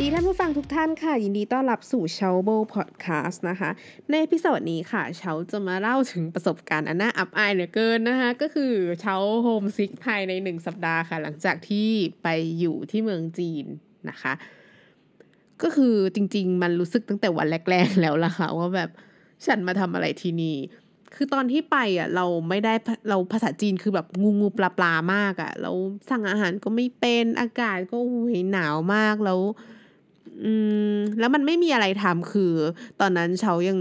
ดีท่านผู้ฟังทุกท่านค่ะ ยินดีต้อนรับสู่เชาโบพอดแคสต์นะคะ ในพิโซดนี้ค่ะเชาจะมาเล่าถึงประสบการณ์อันน่าอับอายเหลือเกินนะคะ ก็คือเชา homesick ภายในหนึ่งสัปดาห์ค่ะ หลังจากที่ไปอยู่ที่เมืองจีนนะคะ ก็คือจริง ๆ มันรู้สึกตั้งแต่วันแรก ๆ แล้วล่ะค่ะ ว่าแบบฉันมาทำอะไรที่นี่คือตอนที่ไปอะเราไม่ได้เราภาษาจีนคือแบบงูงูปลาปลามากอะ เราสั่งอาหารก็ไม่เป็นอากาศก็หูยหนาวมากแล้ว อืมแล้วมันไม่มีอะไรทำคือ ตอนนั้นเชายัง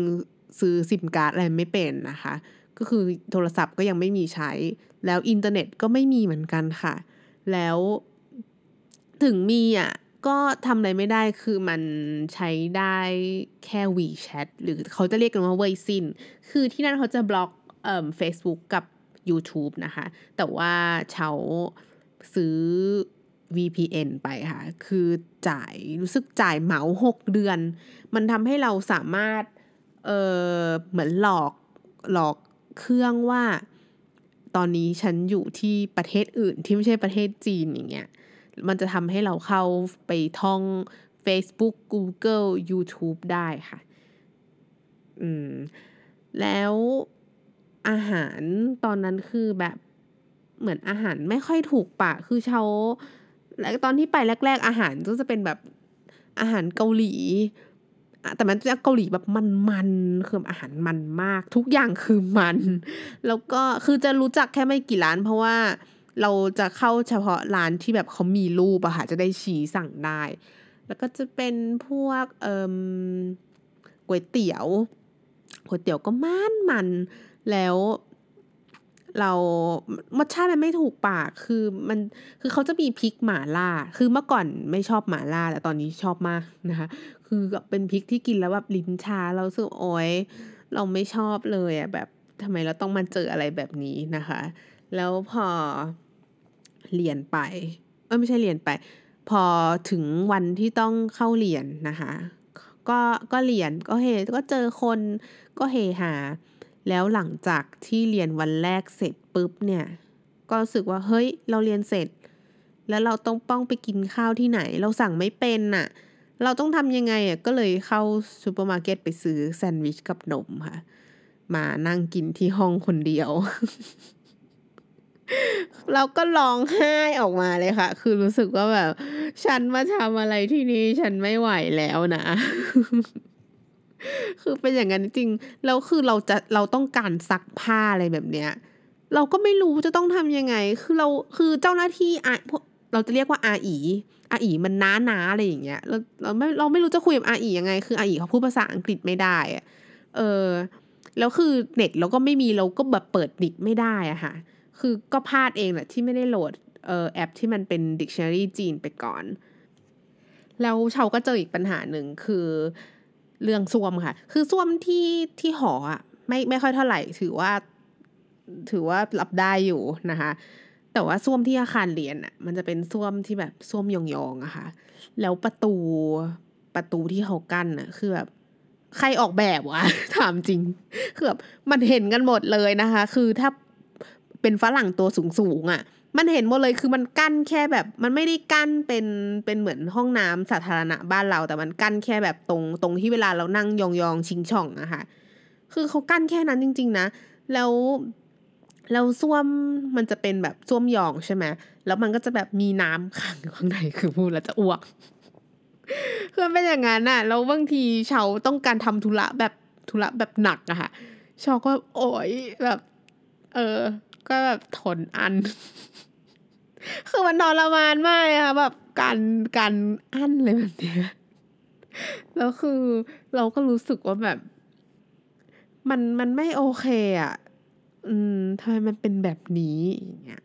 ซื้อซิมการ์ดอะไรไม่เป็นนะคะ ก็คือโทรศัพท์ก็ยังไม่มีใช้ แล้วอินเทอร์เน็ตก็ไม่มีเหมือนกันค่ะ แล้วถึงมีอะก็ทำอะไรไม่ได้คือมันใช้ได้แค่ WeChat หรือเขาจะเรียกกันว่าเวยซิน คือที่นั่นเขาจะบล็อกเอ่อ Facebook กับ YouTube นะคะ แต่ว่าเราซื้อ VPN ไปค่ะ คือจ่ายรู้สึกจ่ายเหมาหกเดือน มันทำให้เราสามารถเออเหมือนหลอกหลอกเครื่องว่า ตอนนี้ฉันอยู่ที่ประเทศอื่นที่ไม่ใช่ประเทศจีนอย่างเงี้ย มันจะทำให้เราเข้าไปท่อง Facebook Google YouTube ได้ค่ะ อืม แล้วอาหารตอนนั้นคือแบบเหมือนอาหารไม่ค่อยถูกปากคือเชา แล้วตอนที่ไปแรก ๆ อาหารก็จะเป็นแบบอาหารเกาหลี แต่มันจะเกาหลีแบบมันๆคืออาหารมันมาก ทุกอย่างคือมัน แล้วก็คือจะรู้จักแค่ไม่กี่ร้าน เพราะว่าเราจะเข้าเฉพาะร้านที่แบบเขามีรูปอะค่ะจะได้ชี้สั่งได้ แล้วก็จะเป็นพวกเอ่อก๋วยเตี๋ยวก๋วยเตี๋ยวก็มันมันแล้ว เรารสชาติมันไม่ถูกปากคือมันคือเขาจะมีพริกหมาล่า คือเมื่อก่อนไม่ชอบหมาล่าแต่ตอนนี้ชอบมากนะคะ คือเป็นพริกที่กินแล้วแบบลิ้นชาเราสึกโอ้ยเราไม่ชอบเลยอะแบบทำไมเราต้องมาเจออะไรแบบนี้นะคะ แล้วพอเรียนไปเออไม่ใช่เรียนไป พอถึงวันที่ต้องเข้าเรียนนะคะ ก็ก็เรียนก็เฮก็เจอคนก็เฮฮา แล้วหลังจากที่เรียนวันแรกเสร็จปุ๊บเนี่ย ก็รู้สึกว่าเฮ้ย เราเรียนเสร็จ แล้วเราต้องต้องไปกินข้าวที่ไหน เราสั่งไม่เป็นน่ะ เราต้องทำยังไงอะก็เลยเข้าซูเปอร์มาร์เก็ตไปซื้อแซนด์วิชกับนมค่ะ มานั่งกินที่ห้องคนเดียว เราก็ร้องไห้ออกมาเลยค่ะ คือรู้สึกว่าแบบ ฉันมาทำอะไรที่นี่ฉันไม่ไหวแล้วนะ คือเป็นอย่างนั้นจริงแล้วคือเราจะเราต้องการซักผ้าอะไรแบบเนี้ย เราก็ไม่รู้จะต้องทำยังไง คือเราคือเจ้าหน้าที่อะเราจะเรียกว่าอาอีอาอีมันน้านาอะไรอย่างเงี้ยเราเราไม่เราไม่รู้จะคุยกับอาอียังไง คืออาอีเขาพูดภาษาอังกฤษไม่ได้อะเออแล้วคือเน็ตเราก็ไม่มีเราก็แบบเปิดดิกไม่ได้อะค่ะ คือก็พลาดเองแหละที่ไม่ได้โหลดเออแอปที่มันเป็น dictionary จีนไปก่อน แล้วเชาก็เจออีกปัญหาหนึ่งคือ เรื่องส้วมค่ะ คือส้วมที่ที่หออะไม่ไม่ค่อยเท่าไหร่ ถือว่า ถือว่ารับได้อยู่นะคะ แต่ว่าส้วมที่อาคารเรียนอะ มันจะเป็นส้วมที่แบบส้วมยองๆอะค่ะ แล้วประตูประตูที่เขากั้นอะคือแบบใครออกแบบวะถามจริงคือแบบมันเห็นกันหมดเลยนะคะ คือถ้าเป็นฝรั่งตัวสูงๆอะ มันเห็นหมดเลยคือมันกั้นแค่แบบ มันไม่ได้กั้นเป็นเป็นเหมือนห้องน้ำสาธารณะบ้านเรา แต่มันกั้นแค่แบบตรงตรงที่เวลาเรานั่งยองๆชิงช่องอะค่ะ คือเขากั้นแค่นั้นจริง ๆ นะ แล้วแล้วส้วมมันจะเป็นแบบส้วมยองใช่ไหมแล้วมันก็จะแบบมีน้ำขังอยู่ข้างในคือพูดแล้วจะอ้วกคือเป็นอย่างนั้นอะแล้วบางทีชาวต้องการทำธุระแบบธุระแบบหนักอะค่ะชาวก็โอยแบบ เออ ก็แบบทนอัน คือมันทรมานมากค่ะแบบการการอั้นเลยแบบเนี้ยแล้วคือเราก็รู้สึกว่าแบบ มันมันไม่โอเคอะ อืมทำไมมันเป็นแบบนี้อย่างเงี้ย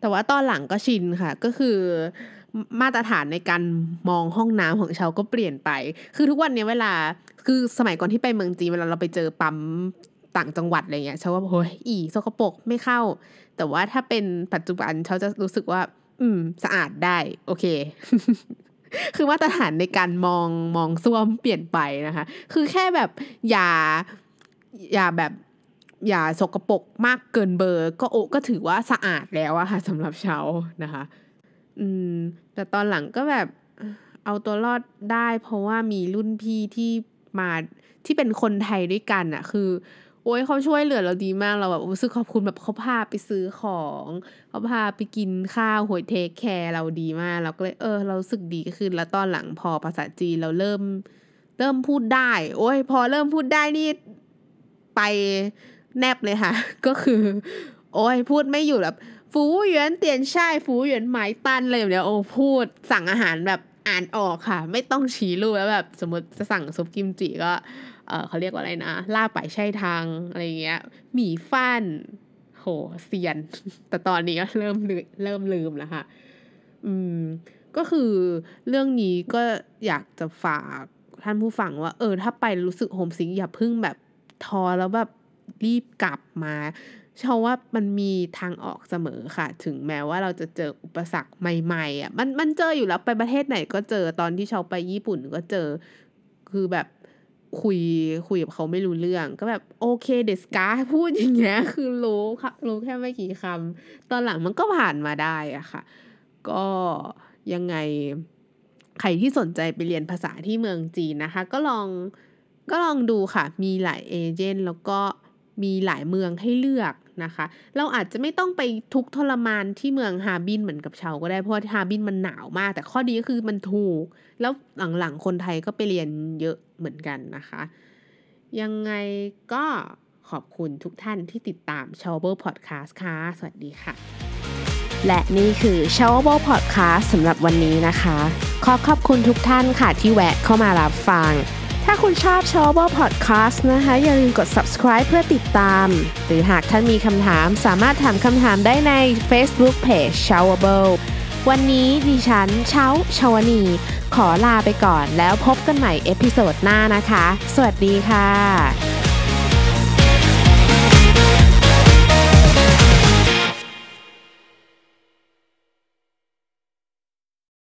แต่ว่าตอนหลังก็ชินค่ะ ก็คือมาตรฐานในการมองห้องน้ำของชาวก็เปลี่ยนไป คือทุกวันนี้เวลา คือสมัยก่อนที่ไปเมืองจีนเวลาเราไปเจอปั๊ม ต่างจังหวัดอะไรเงี้ยเชาว่าโอ้ยอีสกปรกไม่เข้า แต่ว่าถ้าเป็นปัจจุบันเชาจะรู้สึกว่า อืม สะอาดได้ โอเค คือมาตรฐานในการมองมองซ่วมเปลี่ยนไปนะคะ คือแค่แบบอย่าอย่าแบบอย่าสกปรกมากเกินเบอร์ ก็โอก็ถือว่าสะอาดแล้วอะค่ะสำหรับเชานะคะ อืม แต่ตอนหลังก็แบบเอาตัวรอดได้ เพราะว่ามีรุ่นพี่ที่มาที่เป็นคนไทยด้วยกันอะคือ อ้ยเขาช่วยเหลือเราดีมากเราแบบรู้สึกขอบคุณแบบเขาพาไปซื้อของเขาพาไปกินข้าวหวยเทคแคร์เราดีมากเราก็เลยเออ เราสึกดีขึ้นแล้วตอนหลังพอภาษาจีนเราเริ่ม เริ่มพูดได้ โอ้ยพอเริ่มพูดได้นี่ไปแนบเลยค่ะ ก็คือ โอ้ยพูดไม่อยู่แบบฟูเหวียนเตียนช่ายฟูเหวียนหมายตันอะไรแบบเนี้ยโอ้พูดสั่งอาหารแบบอ่านออกค่ะ ไม่ต้องชี้รูปแล้วแบบสมมติจะสั่งซุปกิมจิก็ เออเขาเรียกว่าอะไรนะ ล่าบไปใช่ทางอะไรเงี้ยหมีฟันโหเซียน แต่ตอนนี้ก็เริ่มเริ่มลืมแล้วค่ะ อืม ก็คือเรื่องนี้ก็อยากจะฝากท่านผู้ฟังว่า เออ ถ้าไปรู้สึกโฮมซิงอย่าพึ่งแบบท้อแล้วแบบรีบกลับมาเชื่อว่ามันมีทางออกเสมอค่ะ ถึงแม้ว่าเราจะเจออุปสรรคใหม่ๆอะมันมันเจออยู่แล้วไปประเทศไหนก็เจอตอนที่เชาไปญี่ปุ่นก็เจอ คือแบบ คุยคุยกับเขาไม่รู้เรื่อง ก็แบบโอเคเดสกาพูดอย่างเงี้ย คือรู้ค่ะรู้แค่ไม่กี่คำตอนหลังมันก็ผ่านมาได้อะค่ะ ก็ยังไงใครที่สนใจไปเรียนภาษาที่เมืองจีนนะคะ ก็ลองก็ลองดูค่ะ มีหลายเอเจนต์แล้วก็ มีหลายเมืองให้เลือกนะคะ เราอาจจะไม่ต้องไปทุกทรมานที่เมืองฮาบินเหมือนกับชาวก็ได้เพราะฮาบินมันหนาวมาก แต่ข้อดีก็คือมันถูก แล้วหลังๆคนไทยก็ไปเรียนเยอะเหมือนกันนะคะ ยังไงก็ขอบคุณทุกท่านที่ติดตาม s h o w b l e Podcast ค่ะ สวัสดีค่ะ และนี่คือ s h o w b l e Podcast สำหรับวันนี้นะคะ ขอขอบคุณทุกท่านค่ะที่แวะเข้ามารับฟัง ถ้าคุณชอบ s h o w b l e Podcast นะคะ อย่าลืมกด subscribe เพื่อติดตาม หรือหากท่านมีคำถามสามารถถามคำถามได้ใน Facebook Page s h o w b l e วันนี้ดิฉันเช้าชาวนี ขอลาไปก่อนแล้วพบกันใหม่เอพิโซดหน้านะคะ สวัสดีค่ะ